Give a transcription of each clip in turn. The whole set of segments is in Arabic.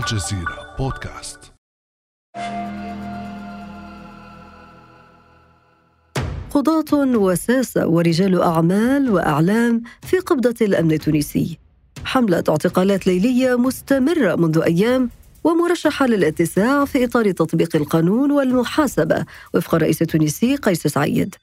الجزيرة بودكاست. قضاة وساسة ورجال أعمال وأعلام في قبضة الأمن التونسي. حملة اعتقالات ليلية مستمرة منذ أيام ومرشحة للاتساع في إطار تطبيق القانون والمحاسبة وفق الرئيس التونسي قيس سعيد.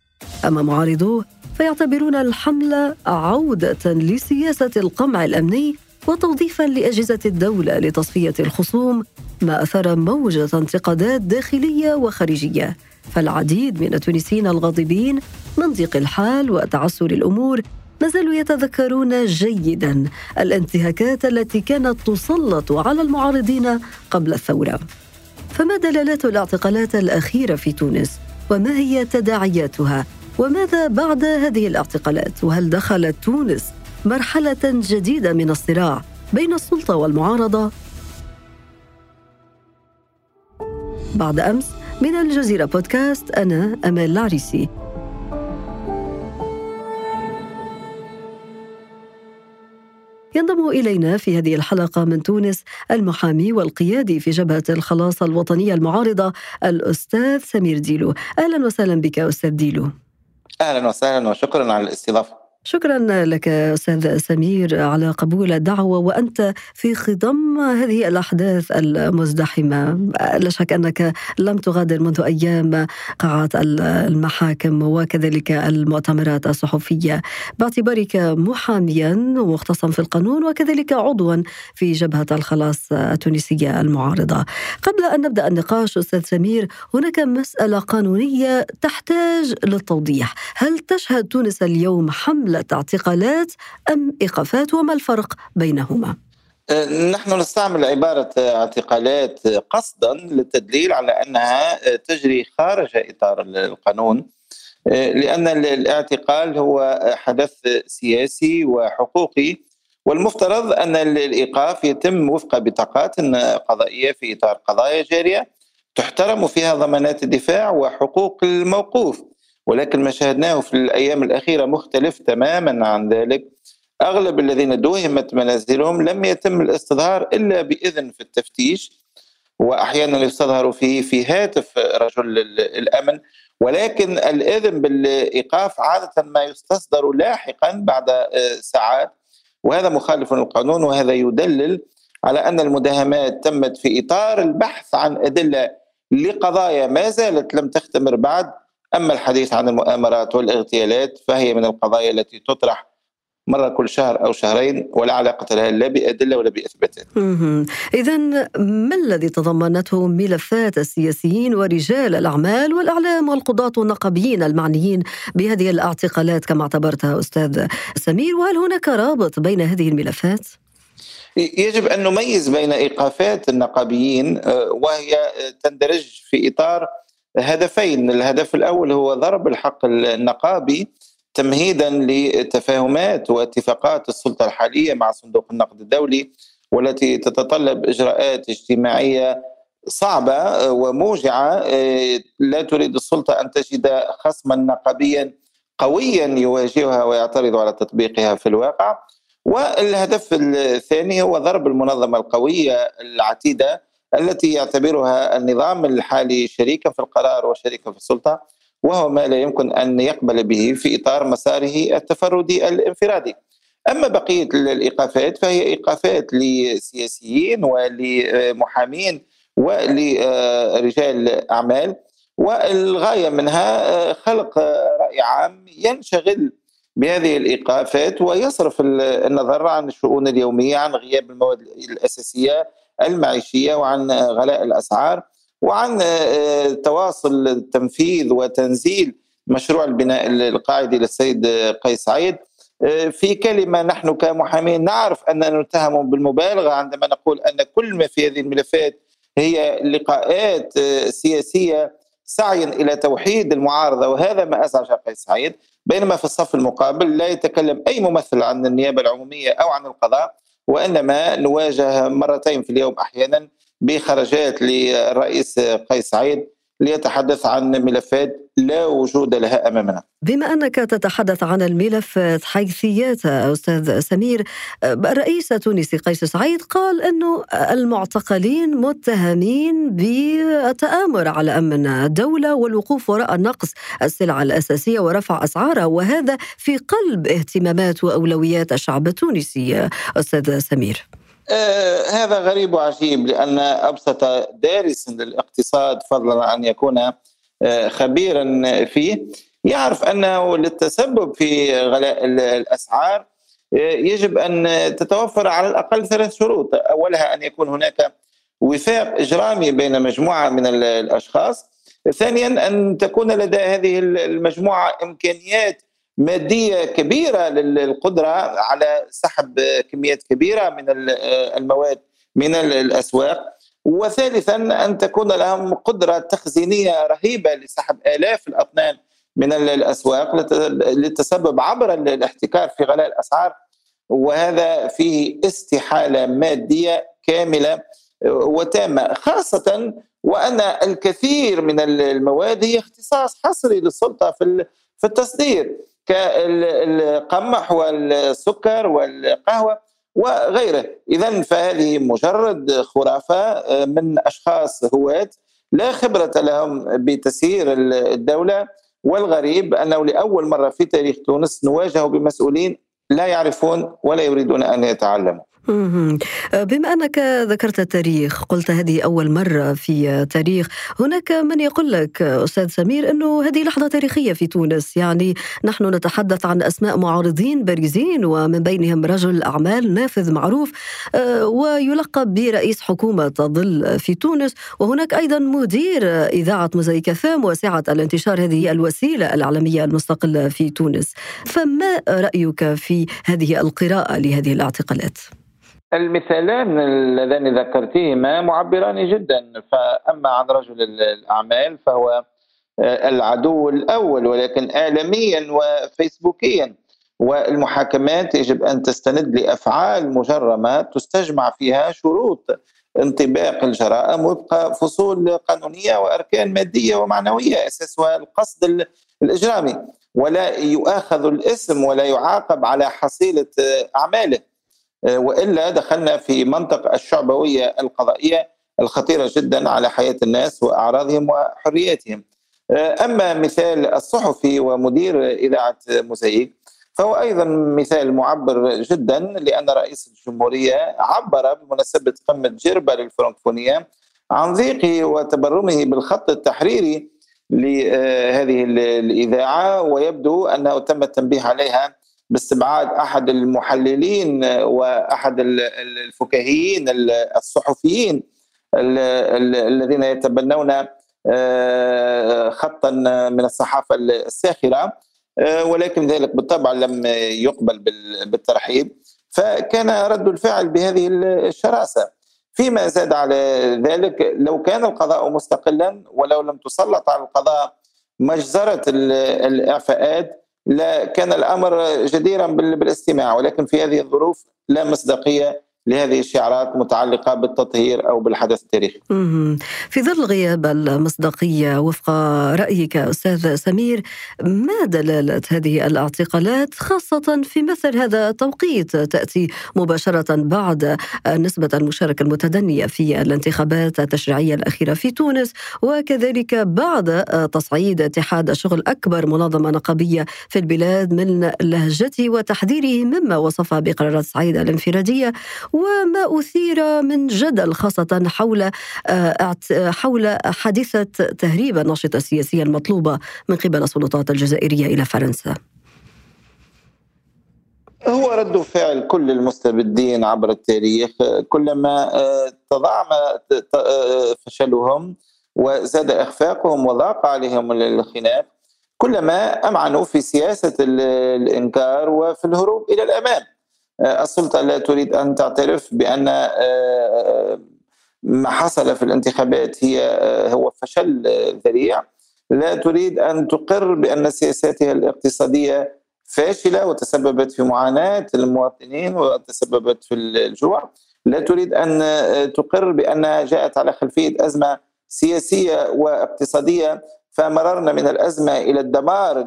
أما معارضوه فيعتبرون الحملة عودة لسياسة القمع الأمني وتوظيفا لأجهزة الدولة لتصفية الخصوم ما أثار موجة انتقادات داخلية وخارجية. فالعديد من التونسيين الغاضبين من ضيق الحال وتعسر الأمور ما زالوا يتذكرون جيدا الانتهاكات التي كانت تسلط على المعارضين قبل الثورة. فما دلالات الاعتقالات الأخيرة في تونس؟ وما هي تداعياتها؟ وماذا بعد هذه الاعتقالات؟ وهل دخلت تونس مرحلة جديدة من الصراع بين السلطة والمعارضة. بعد أمس من الجزيرة بودكاست أنا أمال العريسي. ينضم إلينا في هذه الحلقة من تونس المحامي والقيادي في جبهة الخلاص الوطنية المعارضة الأستاذ سمير ديلو. أهلا وسهلا بك أستاذ ديلو. أهلا وسهلا وشكرا على الاستضافة. شكرا لك أستاذ سمير على قبول الدعوة وأنت في خضم هذه الأحداث المزدحمة. لا شك أنك لم تغادر منذ أيام قاعات المحاكم وكذلك المؤتمرات الصحفية. باعتبارك محاميا ومختصا في القانون وكذلك عضوا في جبهة الخلاص التونسية المعارضة. قبل أن نبدأ النقاش أستاذ سمير هناك مسألة قانونية تحتاج للتوضيح. هل تشهد تونس اليوم حملة اعتقالات أم إيقافات وما الفرق بينهما؟ أه، نحن نستعمل عبارة اعتقالات قصدا للتدليل على أنها تجري خارج إطار القانون أه، لأن الاعتقال هو حدث سياسي وحقوقي والمفترض أن الإيقاف يتم وفق بطاقات قضائية في إطار قضايا جارية تحترم فيها ضمانات الدفاع وحقوق الموقوف ولكن ما شاهدناه في الأيام الأخيرة مختلف تماما عن ذلك. أغلب الذين دوهمت منازلهم لم يتم الاستظهار إلا بإذن في التفتيش واحيانا يستظهر فيه في هاتف رجل الأمن ولكن الإذن بالإيقاف عادة ما يستصدر لاحقا بعد ساعات. وهذا مخالف للقانون وهذا يدلل على أن المداهمات تمت في إطار البحث عن أدلة لقضايا ما زالت لم تختمر بعد. أما الحديث عن المؤامرات والاغتيالات فهي من القضايا التي تطرح مرة كل شهر أو شهرين ولا علاقة لها لا بأدلة ولا بإثباتات. إذا ما الذي تضمنته ملفات السياسيين ورجال الأعمال والأعلام والقضاة والنقابيين المعنيين بهذه الاعتقالات كما اعتبرتها أستاذ سمير؟ وهل هناك رابط بين هذه الملفات؟ يجب أن نميز بين إيقافات النقابيين آه، وهي تندرج في إطار هدفين. الهدف الأول هو ضرب الحق النقابي تمهيدا لتفاهمات واتفاقات السلطة الحالية مع صندوق النقد الدولي والتي تتطلب إجراءات اجتماعية صعبة وموجعة. لا تريد السلطة أن تجد خصما نقابيا قويا يواجهها ويعترض على تطبيقها في الواقع. والهدف الثاني هو ضرب المنظمة القوية العتيدة التي يعتبرها النظام الحالي شريكا في القرار وشريكا في السلطة وهو ما لا يمكن أن يقبل به في إطار مساره التفردي الانفرادي. أما بقية الإيقافات فهي إيقافات لسياسيين ولمحامين ولرجال أعمال والغاية منها خلق رأي عام ينشغل بهذه الإيقافات ويصرف النظر عن الشؤون اليومية عن غياب المواد الأساسية المعيشية وعن غلاء الأسعار وعن آه، تواصل التنفيذ وتنزيل مشروع البناء القاعدي للسيد قيس سعيد. آه، في كلمة نحن كمحامين نعرف أننا نتهم بالمبالغة عندما نقول أن كل ما في هذه الملفات هي لقاءات آه، سياسية سعيا إلى توحيد المعارضة وهذا ما أزعج قيس سعيد. بينما في الصف المقابل لا يتكلم أي ممثل عن النيابة العمومية أو عن القضاء وإنما نواجه مرتين في اليوم أحيانا بخرجات للرئيس قيس سعيد. ليتحدث عن ملفات لا وجود لها أمامنا. بما أنك تتحدث عن الملفات حيثياتها أستاذ سمير الرئيس التونسي قيس سعيد قال انه المعتقلين متهمين بالتآمر على أمن الدولة والوقوف وراء نقص السلع الأساسية ورفع أسعارها وهذا في قلب اهتمامات وأولويات الشعب التونسي أستاذ سمير. آه هذا غريب وعجيب لأن أبسط دارس للاقتصاد فضلا عن يكون آه خبيرا فيه يعرف أنه للتسبب في غلاء الأسعار آه يجب أن تتوفر على الأقل ثلاث شروط. أولها أن يكون هناك وفاق إجرامي بين مجموعة من الأشخاص. ثانيا أن تكون لدى هذه المجموعة إمكانيات مادية كبيرة للقدرة على سحب كميات كبيرة من المواد من الأسواق. وثالثا أن تكون لهم قدرة تخزينية رهيبة لسحب آلاف الأطنان من الأسواق للتسبب عبر الاحتكار في غلاء الأسعار. وهذا فيه استحالة مادية كاملة وتامة خاصة وأن الكثير من المواد هي اختصاص حصري للسلطة في في التصدير. كالقمح والسكر والقهوة وغيره. اذا فهذه مجرد خرافة من أشخاص هواة لا خبرة لهم بتسيير الدولة. والغريب أنه لأول مرة في تاريخ تونس نواجه بمسؤولين لا يعرفون ولا يريدون أن يتعلموا. بما أنك ذكرت التاريخ قلت هذه أول مرة في تاريخ هناك من يقول لك أستاذ سمير إنه هذه لحظة تاريخية في تونس. يعني نحن نتحدث عن أسماء معارضين بارزين ومن بينهم رجل أعمال نافذ معروف ويلقب برئيس حكومة تظل في تونس. وهناك أيضا مدير إذاعة موزايك فام وسعة الانتشار هذه الوسيلة الاعلاميه المستقلة في تونس. فما رأيك في هذه القراءة لهذه الاعتقالات؟ المثالان اللذان ذكرتهما معبران جدا. فأما عن رجل الأعمال فهو آه، العدو الأول ولكن إعلاميا وفيسبوكيا. والمحاكمات يجب أن تستند لأفعال مجرمة تستجمع فيها شروط انطباق الجرائم وفق فصول قانونية وأركان مادية ومعنوية أساسها القصد الإجرامي. ولا يؤاخذ الاسم ولا يعاقب على أعماله آه، وإلا دخلنا في منطق الشعبوية القضائية الخطيرة جدا على حياة الناس وأعراضهم وحرياتهم. آه، أما مثال الصحفي ومدير إذاعة موزايك فهو أيضا مثال معبر جدا لأن رئيس الجمهورية عبر بمناسبة قمة جربة للفرنكفونية عن ضيقه وتبرمه بالخط التحريري لهذه الإذاعة ويبدو أنه تم التنبيه عليها باستبعاد أحد المحللين وأحد الفكاهيين الصحفيين الذين يتبنون آه، خطا من الصحافة الساخرة آه، ولكن ذلك بالطبع لم يقبل بالترحيب. فكان رد الفعل بهذه الشراسة. فيما زاد على ذلك لو كان القضاء مستقلا ولو لم تسلط على القضاء مجزرة الإعفاءات كان الأمر جديرا بالاستماع ولكن في هذه الظروف لا مصداقية لهذه الشعارات متعلقة بالتطهير أو بالحدث التاريخي. في ظل غياب المصداقية وفق رأيك أستاذ سمير ما دلالة هذه الاعتقالات خاصة في مثل هذا التوقيت؟ تأتي مباشرة بعد نسبة المشاركة المتدنية في الانتخابات التشريعية الأخيرة في تونس وكذلك بعد تصعيد اتحاد الشغل أكبر منظمة نقابية في البلاد من لهجته وتحذيره مما وصفها بقرارات سعيد الانفرادية. وما أثير من جدل خاصة حول آه، حول حادثة تهريب الناشطة السياسية المطلوبة من قبل السلطات الجزائرية إلى فرنسا. هو رد فعل كل المستبدين عبر التاريخ كلما آه، تضاعم آه، فشلهم وزاد إخفاقهم وضاق عليهم الخناق كلما أمعنوا في سياسة الإنكار وفي الهروب إلى الأمام. آه، السلطة لا تريد أن تعترف بأن آه، ما حصل في الانتخابات هي آه، هو فشل ذريع. لا تريد أن تقر بأن سياساتها الاقتصادية فاشلة وتسببت في معاناة المواطنين وتسببت في الجوع. لا تريد أن تقر بانها جاءت على خلفية أزمة سياسية واقتصادية فمررنا من الأزمة إلى الدمار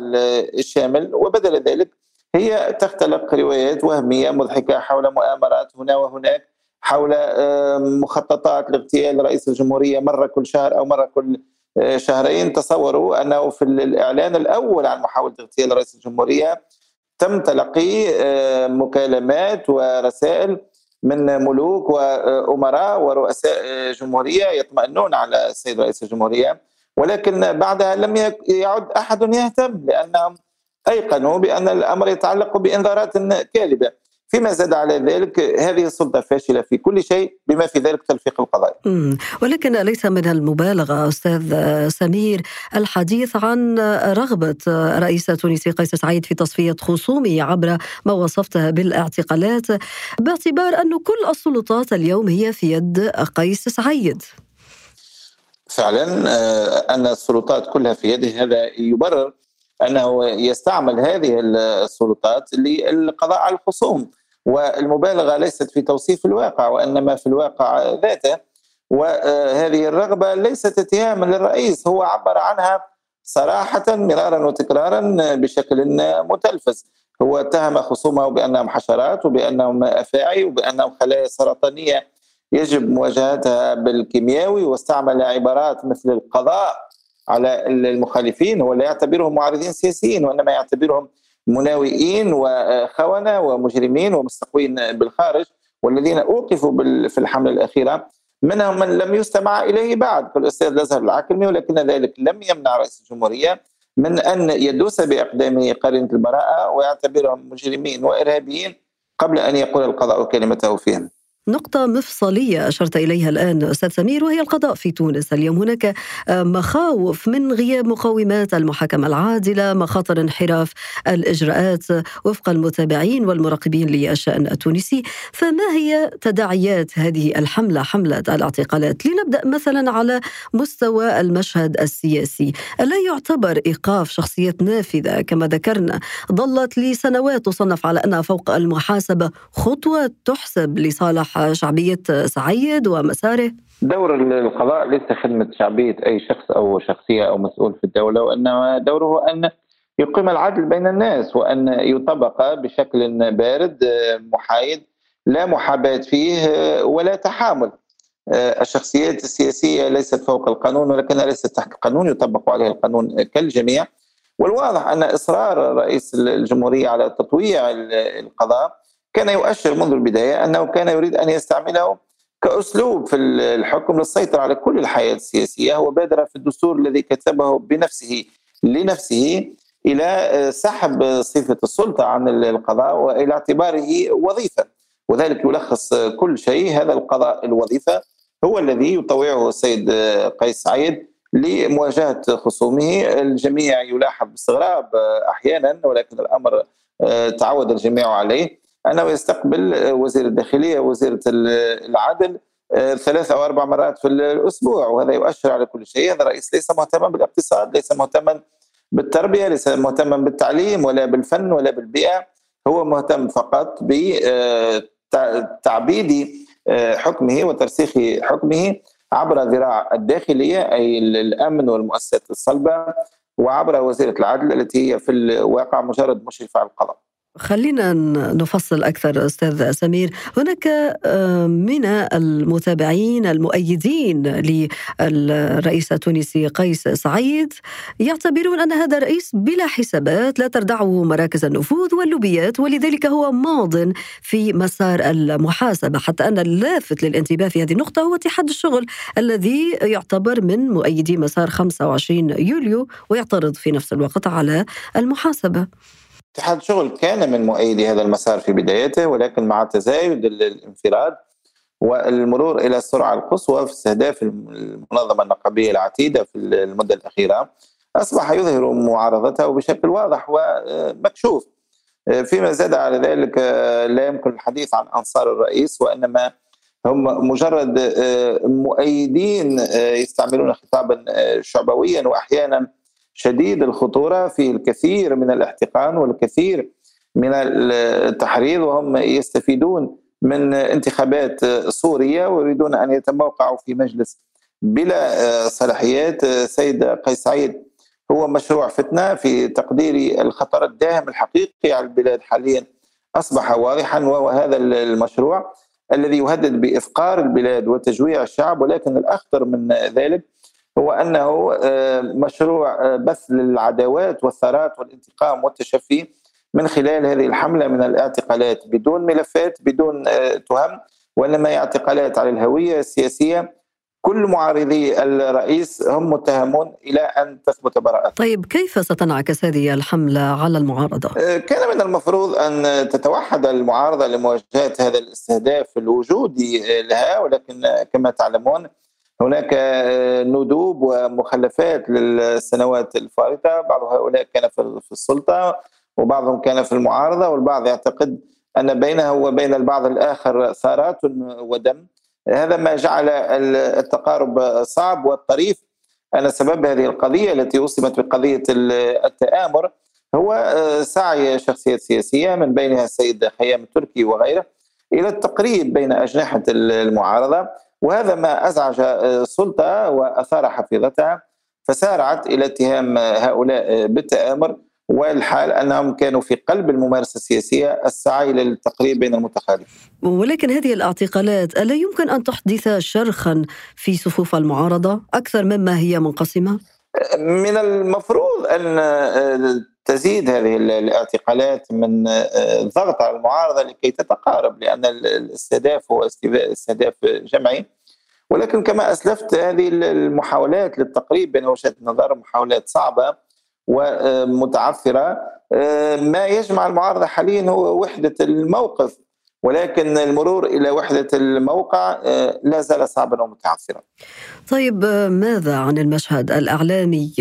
الشامل وبدل ذلك هي تختلق روايات وهمية مضحكة حول مؤامرات هنا وهناك حول مخططات لاغتيال رئيس الجمهورية مرة كل شهر أو مرة كل آه، شهرين. تصوروا أنه في الإعلان الأول عن محاولة اغتيال رئيس الجمهورية تم تلقي مكالمات ورسائل من ملوك وأمراء ورؤساء جمهورية يطمئنون على السيد رئيس الجمهورية ولكن بعدها لم يعد أحد يهتم لأنهم أيقنوا بأن الأمر يتعلق بإنذارات كاذبة. فيما زاد على ذلك هذه السلطة فاشلة في كل شيء بما في ذلك تلفيق القضايا. ولكن ليس من المبالغة أستاذ سمير الحديث عن رغبة رئيس تونسي قيس سعيد في تصفية خصومه عبر ما وصفته بالاعتقالات باعتبار أن كل السلطات اليوم هي في يد قيس سعيد. فعلا آه، أن السلطات كلها في يده هذا يبرر أنه يستعمل هذه السلطات للقضاء على الخصوم والمبالغة ليست في توصيف الواقع وإنما في الواقع ذاته. وهذه الرغبة ليست اتهاما للرئيس هو عبر عنها صراحة مرارا وتكرارا بشكل متلفز. هو اتهم خصومه بأنهم حشرات وبأنهم أفاعي وبأنهم خلايا سرطانية يجب مواجهتها بالكيمياوي واستعمل عبارات مثل القضاء على المخالفين هو لا يعتبرهم معارضين سياسيين وإنما يعتبرهم مناوئين وخونة ومجرمين ومستقوين بالخارج والذين أوقفوا في الحملة الأخيرة منهم من لم يستمع إليه بعد كالاستاذ الأزهر العكرمي ولكن ذلك لم يمنع رئيس الجمهورية من أن يدوس باقدامه قرينة البراءة ويعتبرهم مجرمين وإرهابيين قبل أن يقول القضاء كلمته فيهم. نقطة مفصلية أشرت إليها الآن أستاذ سمير وهي القضاء في تونس. اليوم هناك آه، مخاوف من غياب مقومات المحاكمة العادلة مخاطر انحراف الإجراءات وفق المتابعين والمراقبين للشأن التونسي. فما هي تداعيات هذه الحملة حملة الاعتقالات؟ لنبدأ مثلا على مستوى المشهد السياسي. ألا يعتبر إيقاف شخصيات نافذة كما ذكرنا ظلت لسنوات تصنف على أنها فوق المحاسبة خطوة تحسب لصالح شعبية سعيد ومساره؟ دور القضاء ليس خدمة شعبية أي شخص أو شخصية أو مسؤول في الدولة وإنما دوره أن يقيم العدل بين الناس وأن يطبق بشكل بارد محايد لا محاباة فيه ولا تحامل الشخصيات السياسية ليست فوق القانون ولكنها ليست تحت القانون يطبق عليها القانون كالجميع والواضح أن إصرار رئيس الجمهورية على تطويع القضاء كان يؤشر منذ البداية أنه كان يريد أن يستعمله كأسلوب في الحكم للسيطرة على كل الحياة السياسية. هو بادر في الدستور الذي كتبه بنفسه لنفسه إلى سحب صفه السلطة عن القضاء وإلى اعتباره وظيفة وذلك يلخص كل شيء. هذا القضاء الوظيفة هو الذي يطوعه السيد قيس سعيد لمواجهة خصومه. الجميع يلاحظ باستغراب أحيانا ولكن الأمر تعود الجميع عليه. أنه يستقبل وزير الداخلية وزيرة العدل آه، ثلاث أو أربع مرات في الأسبوع وهذا يؤشر على كل شيء هذا الرئيس ليس مهتما بالاقتصاد ليس مهتما بالتربية ليس مهتما بالتعليم ولا بالفن ولا بالبيئة هو مهتم فقط بتعبيد آه، حكمه وترسيخ حكمه عبر ذراع الداخلية أي الأمن والمؤسسات الصلبة وعبر وزيرة العدل التي هي في الواقع مجرد مشرفة على القضاء. خلينا نفصل أكثر أستاذ سمير. هناك من المتابعين المؤيدين للرئيس التونسي قيس سعيد يعتبرون أن هذا الرئيس بلا حسابات لا تردعه مراكز النفوذ واللوبيات ولذلك هو ماض في مسار المحاسبة حتى أن اللافت للانتباه في هذه النقطة هو اتحاد الشغل الذي يعتبر من مؤيدي مسار 25 يوليو ويعترض في نفس الوقت على المحاسبة. اتحاد الشغل كان من مؤيدي هذا المسار في بدايته ولكن مع تزايد الانفراد والمرور إلى السرعة القصوى في استهداف المنظمة النقابية العتيدة في المدة الأخيرة أصبح يظهر معارضته بشكل واضح ومكشوف. فيما زاد على ذلك لا يمكن الحديث عن أنصار الرئيس وإنما هم مجرد مؤيدين يستعملون خطابا شعبويا واحيانا شديد الخطورة في الكثير من الاحتقان والكثير من التحريض وهم يستفيدون من انتخابات سوريا ويريدون أن يتموقعوا في مجلس بلا صلاحيات. سيد قيس سعيد هو مشروع فتنة في تقدير الخطر الداهم الحقيقي على البلاد حاليا. أصبح واضحا وهو هذا المشروع الذي يهدد بإفقار البلاد وتجويع الشعب ولكن الأخطر من ذلك هو أنه آه، مشروع آه، بث للعداوات والثارات والانتقام والتشفي من خلال هذه الحملة من الاعتقالات بدون ملفات بدون آه، تهم وإنما اعتقالات على الهوية السياسية كل معارضي الرئيس هم متهمون إلى أن تثبت براءته. طيب كيف ستنعكس هذه الحملة على المعارضة؟ كان من المفروض أن تتوحد المعارضة لمواجهة هذا الاستهداف الوجودي لها ولكن كما تعلمون هناك ندوب ومخلفات للسنوات الفارطه، بعض هؤلاء كان في السلطة وبعضهم كان في المعارضة والبعض يعتقد أن بينه وبين البعض الآخر ثارات ودم. هذا ما جعل التقارب صعب والطريف أن سبب هذه القضية التي وصمت بقضية التآمر هو آه، سعي شخصيات سياسية من بينها السيد خيام التركي وغيره إلى التقريب بين أجنحة المعارضة. وهذا ما أزعج آه، السلطة وأثار حفيظتها فسارعت إلى اتهام هؤلاء بالتآمر والحال أنهم كانوا في قلب الممارسة السياسية السعي للتقريب بين المتخالفين. ولكن هذه الاعتقالات ألا يمكن أن تحدث شرخا في صفوف المعارضة أكثر مما هي منقسمة؟ من المفروض أن تزيد هذه الاعتقالات من الضغط على المعارضة لكي تتقارب لأن الاستهداف هو استهداف جمعي. ولكن كما أسلفت هذه المحاولات للتقريب بين وجهات النظر محاولات صعبة ومتعثرة. ما يجمع المعارضة حاليا هو وحدة الموقف. ولكن المرور إلى وحدة الموقع لا زال صعبا ومتعثرا. طيب ماذا عن المشهد الإعلامي؟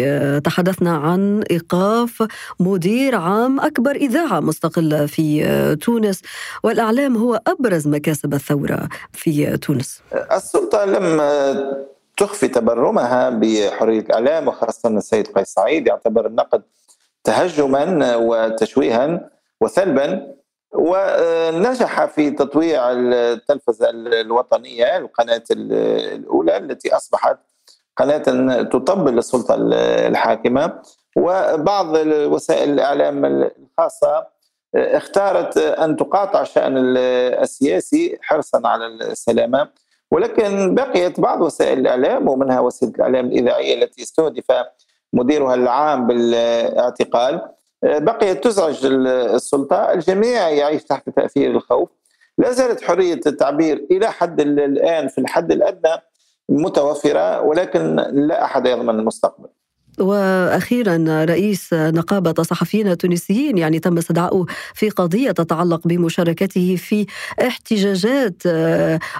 تحدثنا عن إيقاف مدير عام أكبر إذاعة مستقلة في تونس والإعلام هو أبرز مكاسب الثورة في تونس. السلطة لم تخفي تبرمها بحرية الإعلام وخاصة السيد قيس سعيد يعتبر النقد تهجما وتشويها وسلبا ونجح في تطويع التلفزة الوطنية القناة الأولى التي أصبحت قناة تطبل السلطة الحاكمة. وبعض وسائل الإعلام الخاصة اختارت أن تقاطع الشان السياسي حرصا على السلامة. ولكن بقيت بعض وسائل الإعلام ومنها وسيلة الإعلام الإذاعية التي استهدف مديرها العام بالإعتقال بقيت تزعج السلطة، الجميع يعيش تحت تأثير الخوف. لا زالت حرية التعبير إلى حد الآن في الحد الأدنى متوفرة ولكن لا أحد يضمن المستقبل. وأخيرا رئيس نقابة الصحفيين التونسيين يعني تم استدعائه في قضية تتعلق بمشاركته في احتجاجات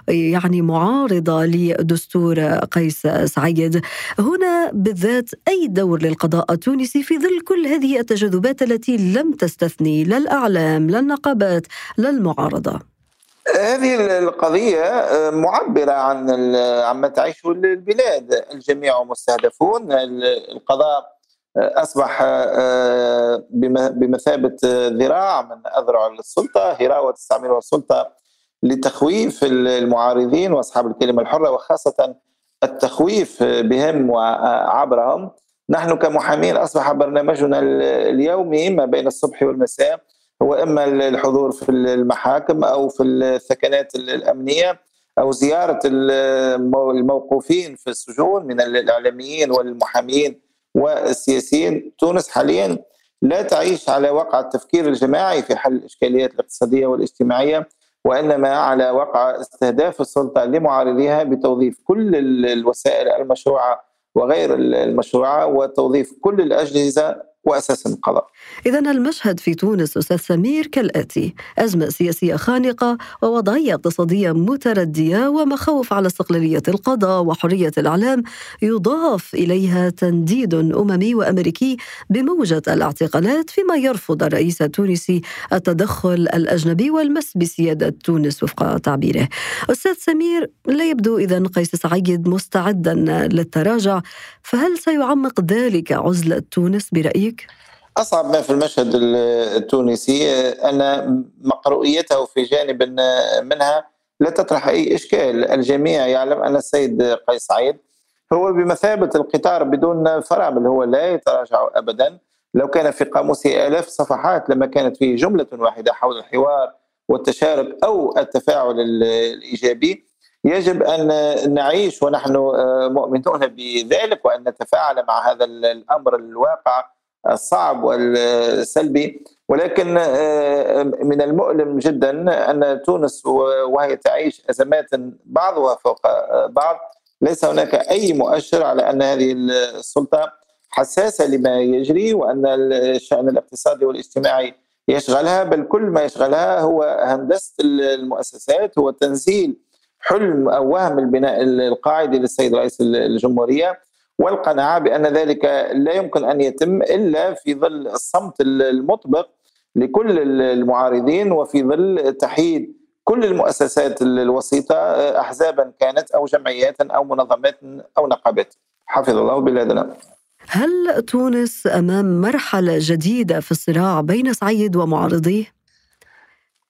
يعني معارضة لدستور قيس سعيد. هنا بالذات أي دور للقضاء التونسي في ظل كل هذه التجاذبات التي لم تستثني لا الإعلام لا النقابات لا المعارضة. هذه القضية آه، معبرة عن عما تعيشه البلاد. الجميع مستهدفون. القضاء آه، أصبح آه، بمثابة ذراع من أذرع السلطة. هراوة تستعملها السلطة لتخويف المعارضين وأصحاب الكلمة الحرة وخاصة التخويف بهم وعبرهم. نحن كمحامين أصبح برنامجنا اليومي ما بين الصبح والمساء هو إما الحضور في المحاكم أو في الثكنات الأمنية أو زيارة الموقوفين في السجون من الإعلاميين والمحامين والسياسيين. تونس حاليا لا تعيش على وقع التفكير الجماعي في حل الإشكاليات الاقتصادية والاجتماعية وإنما على وقع استهداف السلطة لمعارضيها بتوظيف كل الوسائل المشروعة وغير المشروعة وتوظيف كل الأجهزة وأساس القضاء. اذا المشهد في تونس أستاذ سمير كالآتي: أزمة سياسية خانقة ووضعية اقتصادية متردية ومخاوف على استقلالية القضاء وحرية الإعلام يضاف إليها تنديد أممي وأمريكي بموجة الاعتقالات فيما يرفض الرئيس التونسي التدخل الأجنبي والمس بسيادة تونس وفق تعبيره. أستاذ سمير لا يبدو اذا قيس سعيد مستعدا للتراجع فهل سيعمق ذلك عزلة تونس برايك؟ أصعب ما في المشهد التونسي. أن مقروئيته في جانب منها لا تطرح أي إشكال. الجميع يعلم أن السيد قيس سعيد هو بمثابة القطار بدون فرامل هو لا يتراجع أبدا. لو كان في قاموسه آلاف صفحات لما كانت فيه جملة واحدة حول الحوار والتشارك أو التفاعل الإيجابي يجب أن نعيش ونحن آه، مؤمنون بذلك وأن نتفاعل مع هذا الأمر الواقع. الصعب والسلبي. ولكن آه، من المؤلم جدا أن تونس وهي تعيش أزمات بعضها فوق بعض. ليس هناك أي مؤشر على أن هذه السلطة حساسة لما يجري وأن الشأن الاقتصادي والاجتماعي يشغلها بل كل ما يشغلها هو هندسة المؤسسات هو تنزيل حلم أو وهم البناء القاعدي للسيد رئيس الجمهورية. والقناعة بأن ذلك لا يمكن أن يتم إلا في ظل الصمت المطبق لكل المعارضين وفي ظل تحييد كل المؤسسات الوسيطة أحزابا كانت أو جمعيات أو منظمات أو نقابات حفظ الله بلادنا هل تونس أمام مرحلة جديدة في الصراع بين سعيد ومعارضيه؟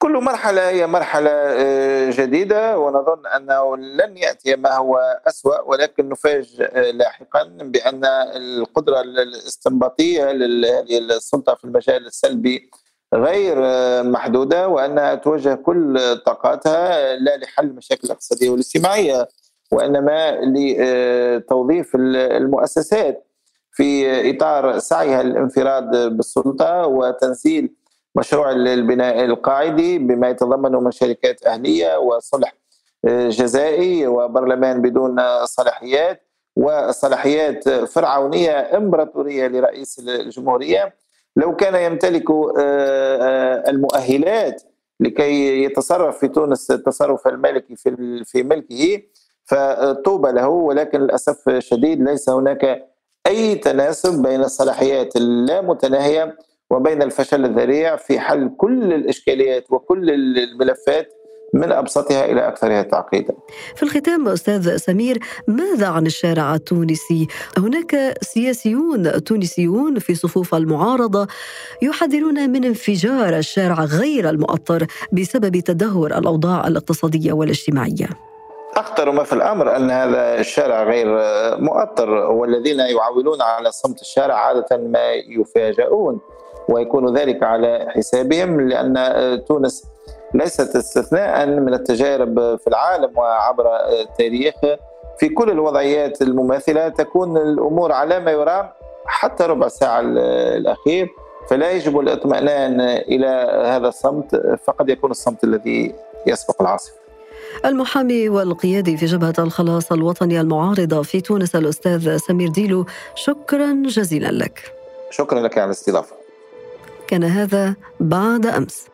كل مرحلة هي مرحلة آه، جديدة ونظن أنه لن يأتي ما هو أسوأ ولكن نفاجئ آه، لاحقا بأن القدرة الاستنباطية لهذه السلطة في المجال السلبي غير آه، محدودة وأنها توجه كل طاقاتها لا لحل المشاكل الاقتصادية والاجتماعية وإنما لتوظيف المؤسسات في إطار سعيها للانفراد بالسلطة وتنزيل مشروع البناء القاعدي بما يتضمنه من شركات أهلية وصلح آه، جزائي وبرلمان بدون صلاحيات وصلاحيات فرعونية إمبراطورية لرئيس الجمهورية. لو كان يمتلك آه، آه، المؤهلات لكي يتصرف في تونس التصرف الملكي في ملكه فطوبى له. ولكن للأسف الشديد ليس هناك أي تناسب بين الصلاحيات اللامتناهية وبين الفشل الذريع في حل كل الإشكاليات وكل الملفات من أبسطها إلى أكثرها تعقيدا. في الختام أستاذ سمير ماذا عن الشارع التونسي؟ هناك سياسيون تونسيون في صفوف المعارضة يحذرون من انفجار الشارع غير المؤطر بسبب تدهور الأوضاع الاقتصادية والاجتماعية. أخطر ما في الأمر أن هذا الشارع غير مؤطر والذين يعولون على صمت الشارع عادة ما يفاجؤون ويكون ذلك على حسابهم لأن تونس ليست استثناء من التجارب في العالم وعبر التاريخ. في كل الوضعيات المماثلة تكون الأمور على ما يرام حتى ربع ساعة الأخير فلا يجب الاطمئنان إلى هذا الصمت فقد يكون الصمت الذي يسبق العاصفة. المحامي والقيادي في جبهة الخلاص الوطني المعارضة في تونس الأستاذ سمير ديلو شكرا جزيلا لك. شكرا لك على الاستضافة. كان هذا بعد أمس.